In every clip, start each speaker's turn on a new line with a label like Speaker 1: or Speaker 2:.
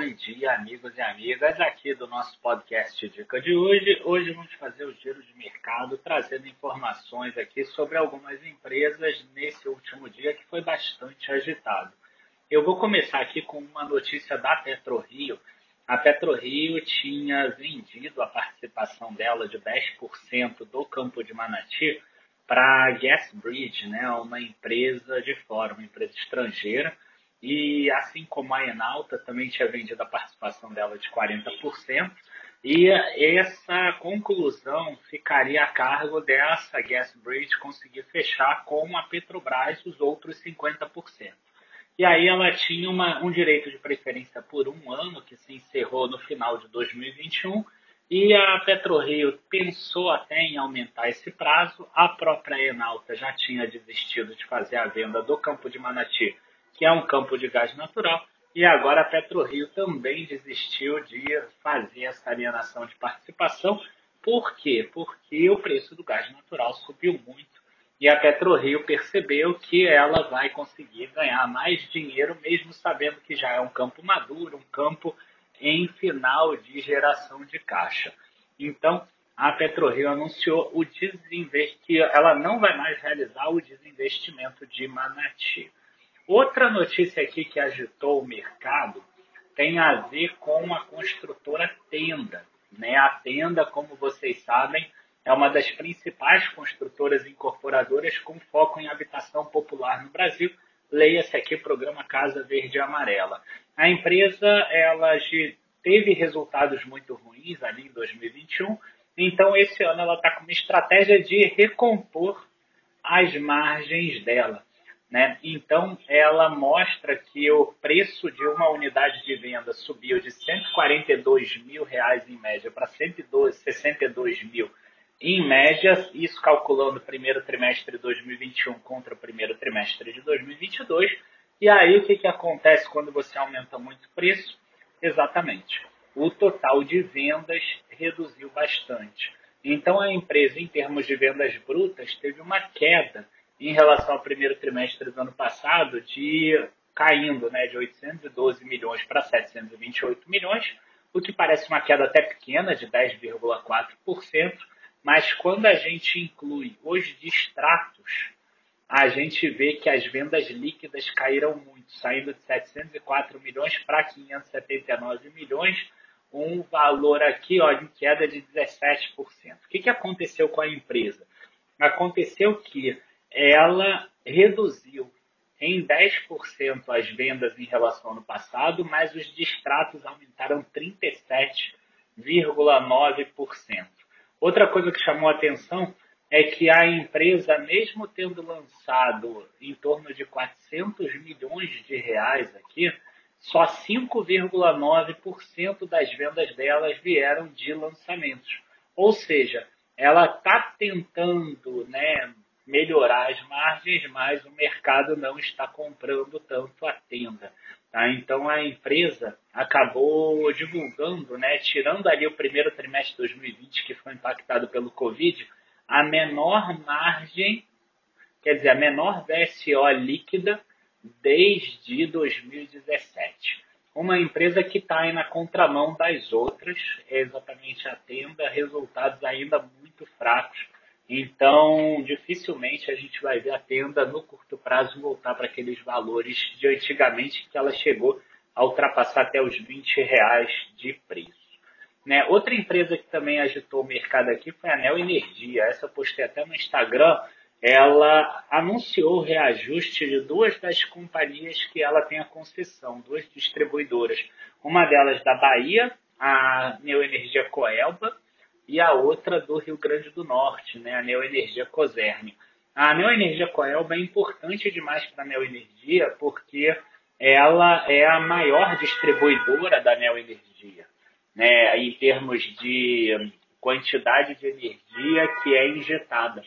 Speaker 1: bom dia, amigos e amigas, aqui do nosso podcast Dica de hoje. Hoje vamos fazer o giro de mercado, trazendo informações aqui sobre algumas empresas nesse último dia que foi bastante agitado. Eu vou começar aqui com uma notícia da PetroRio. A PetroRio tinha vendido a participação dela de 10% do campo de Manati para a GasBridge, né, uma empresa de fora, uma empresa estrangeira e assim como a Enalta também tinha vendido a participação dela de 40%, e essa conclusão ficaria a cargo dessa Gas Bridge conseguir fechar com a Petrobras os outros 50%. E aí ela tinha uma, um direito de preferência por um ano, que se encerrou no final de 2021, e a PetroRio pensou até em aumentar esse prazo. A própria Enalta já tinha desistido de fazer a venda do campo de Manati que é um campo de gás natural, e agora a PetroRio também desistiu de fazer essa alienação de participação. Por quê? Porque o preço do gás natural subiu muito e a PetroRio percebeu que ela vai conseguir ganhar mais dinheiro, mesmo sabendo que já é um campo maduro, um campo em final de geração de caixa. Então, a PetroRio anunciou o que ela não vai mais realizar o desinvestimento de Manati. Outra notícia aqui que agitou o mercado tem a ver com a construtora Tenda. Né? A Tenda, como vocês sabem, é uma das principais construtoras incorporadoras com foco em habitação popular no Brasil. Leia-se aqui o programa Casa Verde e Amarela. A empresa ela teve resultados muito ruins ali em 2021, então esse ano ela está com uma estratégia de recompor as margens dela. Né? Então, ela mostra que o preço de uma unidade de venda subiu de 142 mil reais em média para 162 mil em média, isso calculando o primeiro trimestre de 2021 contra o primeiro trimestre de 2022. E aí, o que, que acontece quando você aumenta muito o preço? Exatamente. O total de vendas reduziu bastante. Então, a empresa, em termos de vendas brutas, teve uma queda em relação ao primeiro trimestre do ano passado, de caindo né, de 812 milhões para 728 milhões, o que parece uma queda até pequena, de 10,4%, mas quando a gente inclui os distratos, a gente vê que as vendas líquidas caíram muito, saindo de 704 milhões para 579 milhões, um valor aqui ó, em queda de 17%. O que, que aconteceu com a empresa? Aconteceu que ela reduziu em 10% as vendas em relação ao ano passado, mas os distratos aumentaram 37,9%. Outra coisa que chamou a atenção é que a empresa, mesmo tendo lançado em torno de 400 milhões de reais aqui, só 5,9% das vendas delas vieram de lançamentos. Ou seja, ela está tentando né, melhorar as margens, mas o mercado não está comprando tanto a tenda. Tá? Então a empresa acabou divulgando, né, tirando ali o primeiro trimestre de 2020, que foi impactado pelo Covid, a menor margem, quer dizer, a menor VSO líquida desde 2017. Uma empresa que está na contramão das outras, é exatamente a tenda, resultados ainda muito fracos então, dificilmente a gente vai ver a tenda no curto prazo voltar para aqueles valores de antigamente que ela chegou a ultrapassar até os 20 reais de preço. Né? Outra empresa que também agitou o mercado aqui foi a Neo Energia. Essa eu postei até no Instagram. Ela anunciou o reajuste de duas das companhias que ela tem a concessão, duas distribuidoras. Uma delas da Bahia, a Neo Energia Coelba, e a outra do Rio Grande do Norte, né, a Neoenergia Coserne. A Neoenergia Coelba é importante demais para a Neoenergia porque ela é a maior distribuidora da Neoenergia, né, em termos de quantidade de energia que é injetada.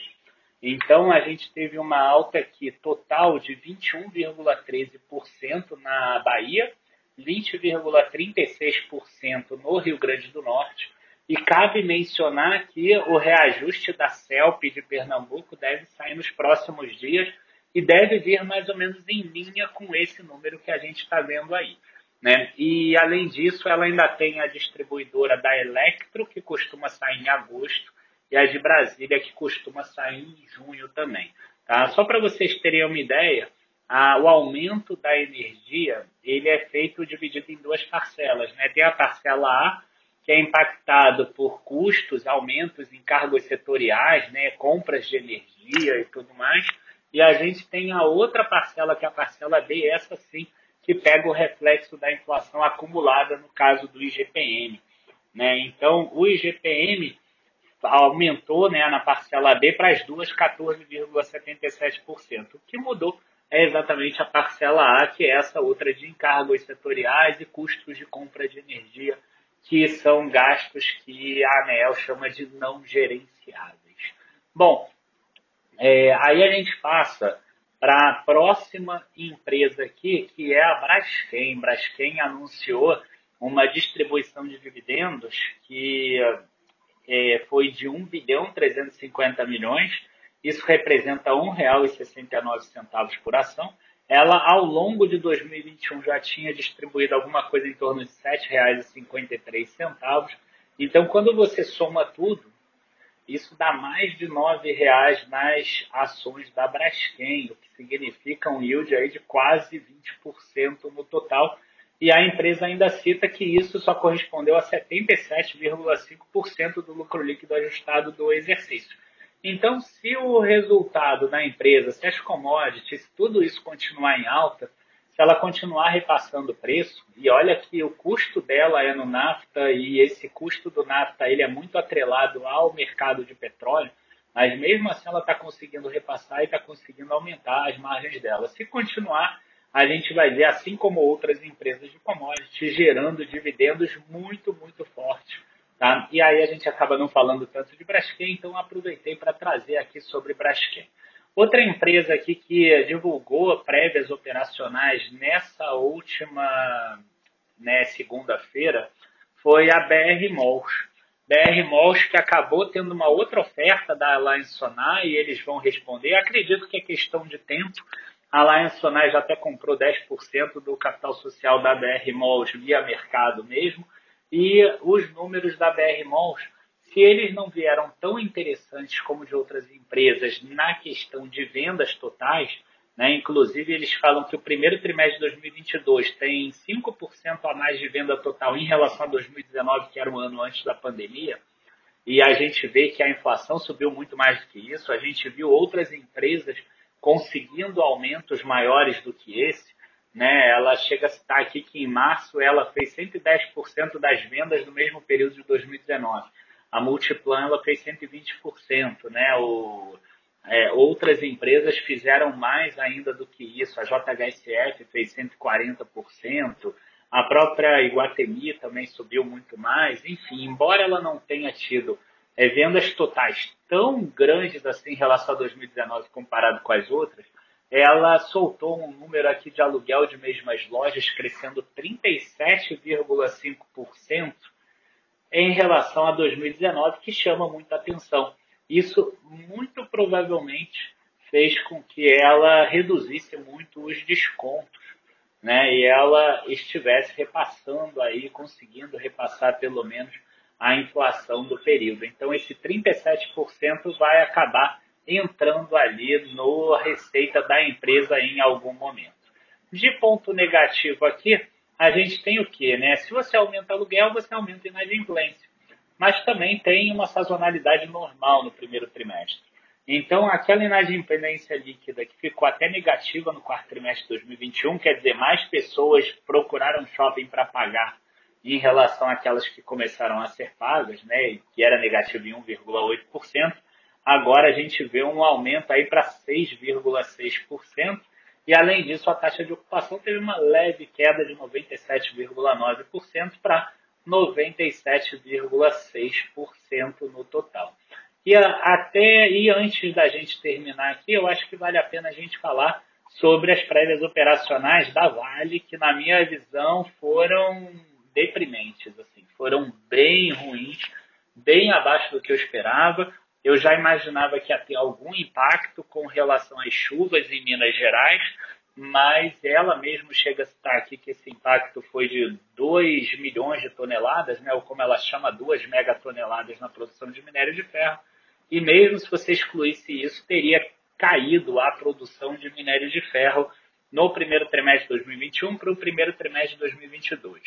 Speaker 1: Então, a gente teve uma alta aqui total de 21,13% na Bahia, 20,36% no Rio Grande do Norte e cabe mencionar que o reajuste da CELP de Pernambuco deve sair nos próximos dias e deve vir mais ou menos em linha com esse número que a gente está vendo aí. Né? E, além disso, ela ainda tem a distribuidora da Electro, que costuma sair em agosto, e a de Brasília, que costuma sair em junho também. Tá? Só para vocês terem uma ideia, a, o aumento da energia ele é feito dividido em duas parcelas. Né? Tem a parcela A, que é impactado por custos, aumentos em cargos setoriais, né? compras de energia e tudo mais. E a gente tem a outra parcela, que é a parcela B, essa sim, que pega o reflexo da inflação acumulada no caso do IGPM. Né? Então, o IGPM aumentou né, na parcela B para as duas 14,77%. O que mudou é exatamente a parcela A, que é essa outra de encargos setoriais e custos de compra de energia, que são gastos que a ANEL chama de não gerenciáveis. Bom, é, aí a gente passa para a próxima empresa aqui, que é a Braskem. Braskem anunciou uma distribuição de dividendos que é, foi de 1 bilhão 350 milhões, isso representa R$ 1,69 por ação. Ela, ao longo de 2021, já tinha distribuído alguma coisa em torno de R$ 7,53. Então, quando você soma tudo, isso dá mais de R$ reais nas ações da Braskem, o que significa um yield aí de quase 20% no total. E a empresa ainda cita que isso só correspondeu a 77,5% do lucro líquido ajustado do exercício. Então, se o resultado da empresa, se as commodities, se tudo isso continuar em alta, se ela continuar repassando o preço, e olha que o custo dela é no nafta e esse custo do nafta ele é muito atrelado ao mercado de petróleo, mas mesmo assim ela está conseguindo repassar e está conseguindo aumentar as margens dela. Se continuar, a gente vai ver, assim como outras empresas de commodities, gerando dividendos muito, muito fortes. Tá? E aí a gente acaba não falando tanto de Braskem, então aproveitei para trazer aqui sobre Braskem. Outra empresa aqui que divulgou prévias operacionais nessa última né, segunda-feira foi a BR Malls. BR Malls que acabou tendo uma outra oferta da Alliance Sonar e eles vão responder. Acredito que é questão de tempo. A Alliance Sonar já até comprou 10% do capital social da BR Malls via mercado mesmo. E os números da BR Malls se eles não vieram tão interessantes como de outras empresas na questão de vendas totais, né, inclusive eles falam que o primeiro trimestre de 2022 tem 5% a mais de venda total em relação a 2019, que era o ano antes da pandemia, e a gente vê que a inflação subiu muito mais do que isso, a gente viu outras empresas conseguindo aumentos maiores do que esse, né? Ela chega a citar aqui que em março ela fez 110% das vendas no mesmo período de 2019. A Multiplan ela fez 120%, né? O, é, outras empresas fizeram mais ainda do que isso. A JHSF fez 140%, a própria Iguatemi também subiu muito mais. Enfim, embora ela não tenha tido é, vendas totais tão grandes assim em relação a 2019 comparado com as outras, ela soltou um número aqui de aluguel de mesmas lojas crescendo 37,5% em relação a 2019, que chama muita atenção. Isso muito provavelmente fez com que ela reduzisse muito os descontos, né? E ela estivesse repassando aí, conseguindo repassar pelo menos a inflação do período. Então esse 37% vai acabar entrando ali no receita da empresa em algum momento. De ponto negativo aqui, a gente tem o quê? Né? Se você aumenta aluguel, você aumenta a inadimplência. Mas também tem uma sazonalidade normal no primeiro trimestre. Então, aquela inadimplência líquida que ficou até negativa no quarto trimestre de 2021, quer dizer, mais pessoas procuraram shopping para pagar em relação àquelas que começaram a ser pagas, né, que era negativo em 1,8%, agora a gente vê um aumento aí para 6,6%, e, além disso, a taxa de ocupação teve uma leve queda de 97,9% para 97,6% no total. E até e antes da gente terminar aqui, eu acho que vale a pena a gente falar sobre as prévias operacionais da Vale, que na minha visão foram deprimentes, assim, foram bem ruins, bem abaixo do que eu esperava. Eu já imaginava que ia ter algum impacto com relação às chuvas em Minas Gerais, mas ela mesmo chega a citar aqui que esse impacto foi de 2 milhões de toneladas, né, ou como ela chama, 2 megatoneladas na produção de minério de ferro, e mesmo se você excluísse isso, teria caído a produção de minério de ferro no primeiro trimestre de 2021 para o primeiro trimestre de 2022.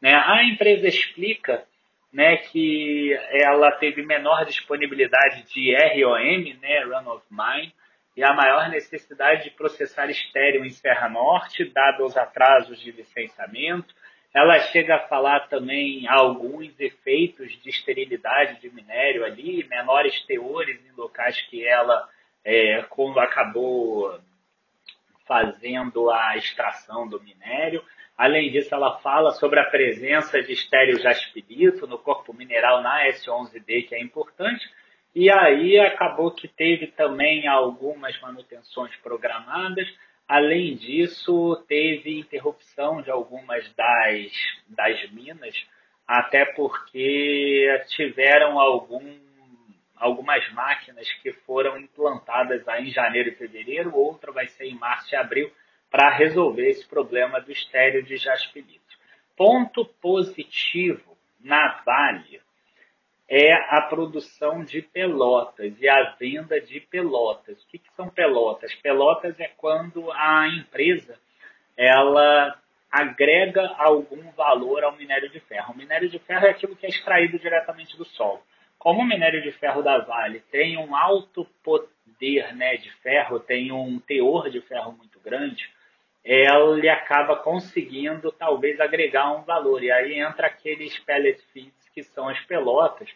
Speaker 1: Né? A empresa explica né, que ela teve menor disponibilidade de ROM, né, Run of Mine, e a maior necessidade de processar estéreo em Serra Norte, dado os atrasos de licenciamento. Ela chega a falar também alguns efeitos de esterilidade de minério ali, menores teores em locais que ela, é, quando acabou fazendo a extração do minério. Além disso, ela fala sobre a presença de estéreo jaspilito no corpo mineral na S11D, que é importante, e aí acabou que teve também algumas manutenções programadas. Além disso, teve interrupção de algumas das, das minas, até porque tiveram algum, algumas máquinas que foram implantadas aí em janeiro e fevereiro, outra vai ser em março e abril, para resolver esse problema do estéreo de jaspilito. Ponto positivo na Vale é a produção de pelotas e a venda de pelotas. O que, que são pelotas? Pelotas é quando a empresa ela agrega algum valor ao minério de ferro. O minério de ferro é aquilo que é extraído diretamente do solo. Como o minério de ferro da Vale tem um alto poder né, de ferro, tem um teor de ferro muito grande, ele acaba conseguindo talvez agregar um valor. E aí entra aqueles pellet feeds que são as pelotas,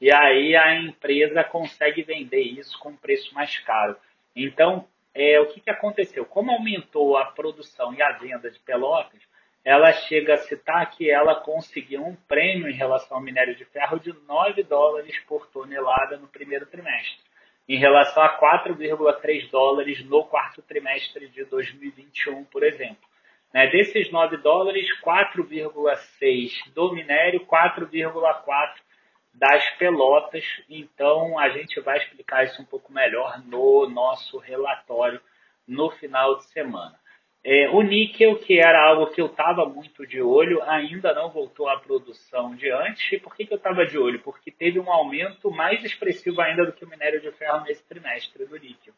Speaker 1: e aí a empresa consegue vender isso com um preço mais caro. Então, é, o que, que aconteceu? Como aumentou a produção e a venda de pelotas, ela chega a citar que ela conseguiu um prêmio em relação ao minério de ferro de 9 dólares por tonelada no primeiro trimestre, em relação a 4,3 dólares no quarto trimestre de 2021, por exemplo. Né, desses 9 dólares, 4,6 do minério, 4,4 das pelotas. Então, a gente vai explicar isso um pouco melhor no nosso relatório no final de semana. É, o níquel, que era algo que eu estava muito de olho, ainda não voltou à produção de antes. E por que, que eu estava de olho? Porque teve um aumento mais expressivo ainda do que o minério de ferro nesse trimestre do níquel.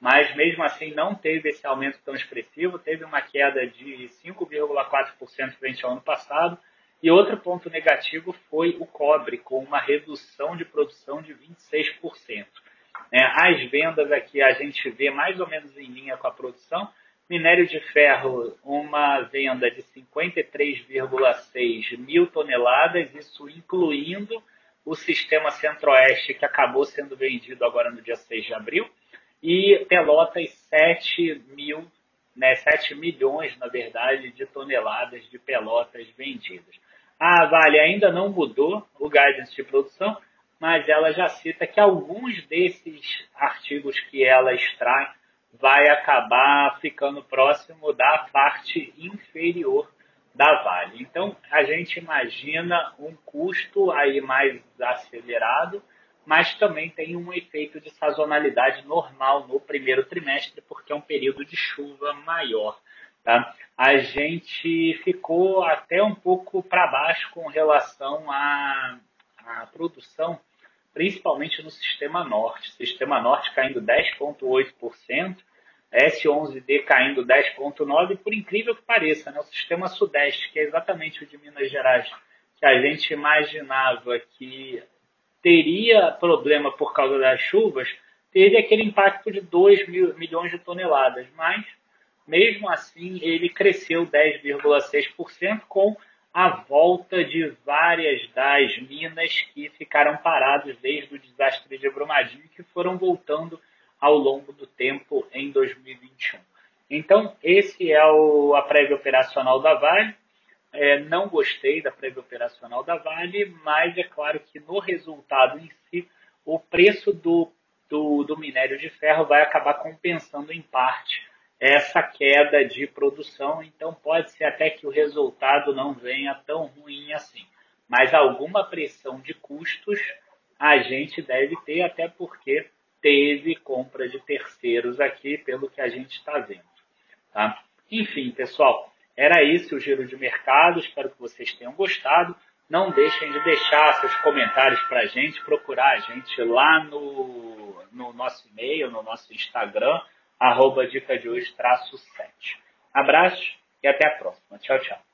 Speaker 1: Mas mesmo assim não teve esse aumento tão expressivo, teve uma queda de 5,4% frente ao ano passado e outro ponto negativo foi o cobre, com uma redução de produção de 26%. É, as vendas aqui a gente vê mais ou menos em linha com a produção. Minério de ferro, uma venda de 53,6 mil toneladas, isso incluindo o sistema Centro-Oeste, que acabou sendo vendido agora no dia 6 de abril, e Pelotas 7 mil, né, 7 milhões, na verdade, de toneladas de pelotas vendidas. A Vale ainda não mudou o guidance de produção, mas ela já cita que alguns desses artigos que ela extrai vai acabar ficando próximo da parte inferior da Vale. Então, a gente imagina um custo aí mais acelerado, mas também tem um efeito de sazonalidade normal no primeiro trimestre, porque é um período de chuva maior. Tá? A gente ficou até um pouco para baixo com relação à, à produção, principalmente no Sistema Norte. Sistema Norte caindo 10,8%, S11D caindo 10,9%, por incrível que pareça, né? o Sistema Sudeste, que é exatamente o de Minas Gerais, que a gente imaginava que teria problema por causa das chuvas, teve aquele impacto de 2 mil, milhões de toneladas, mas mesmo assim, ele cresceu 10,6% com a volta de várias das minas que ficaram paradas desde o desastre de Brumadinho que foram voltando ao longo do tempo em 2021. Então, esse é o, a prévia operacional da Vale. É, não gostei da prévia operacional da Vale, mas é claro que no resultado em si, o preço do, do, do minério de ferro vai acabar compensando em parte essa queda de produção, então pode ser até que o resultado não venha tão ruim assim. Mas alguma pressão de custos a gente deve ter, até porque teve compra de terceiros aqui, pelo que a gente está vendo. Tá? Enfim, pessoal, era isso o giro de mercado. Espero que vocês tenham gostado. Não deixem de deixar seus comentários para a gente, procurar a gente lá no, no nosso e-mail, no nosso Instagram arroba dica de hoje, traço 7. Abraço e até a próxima. Tchau, tchau.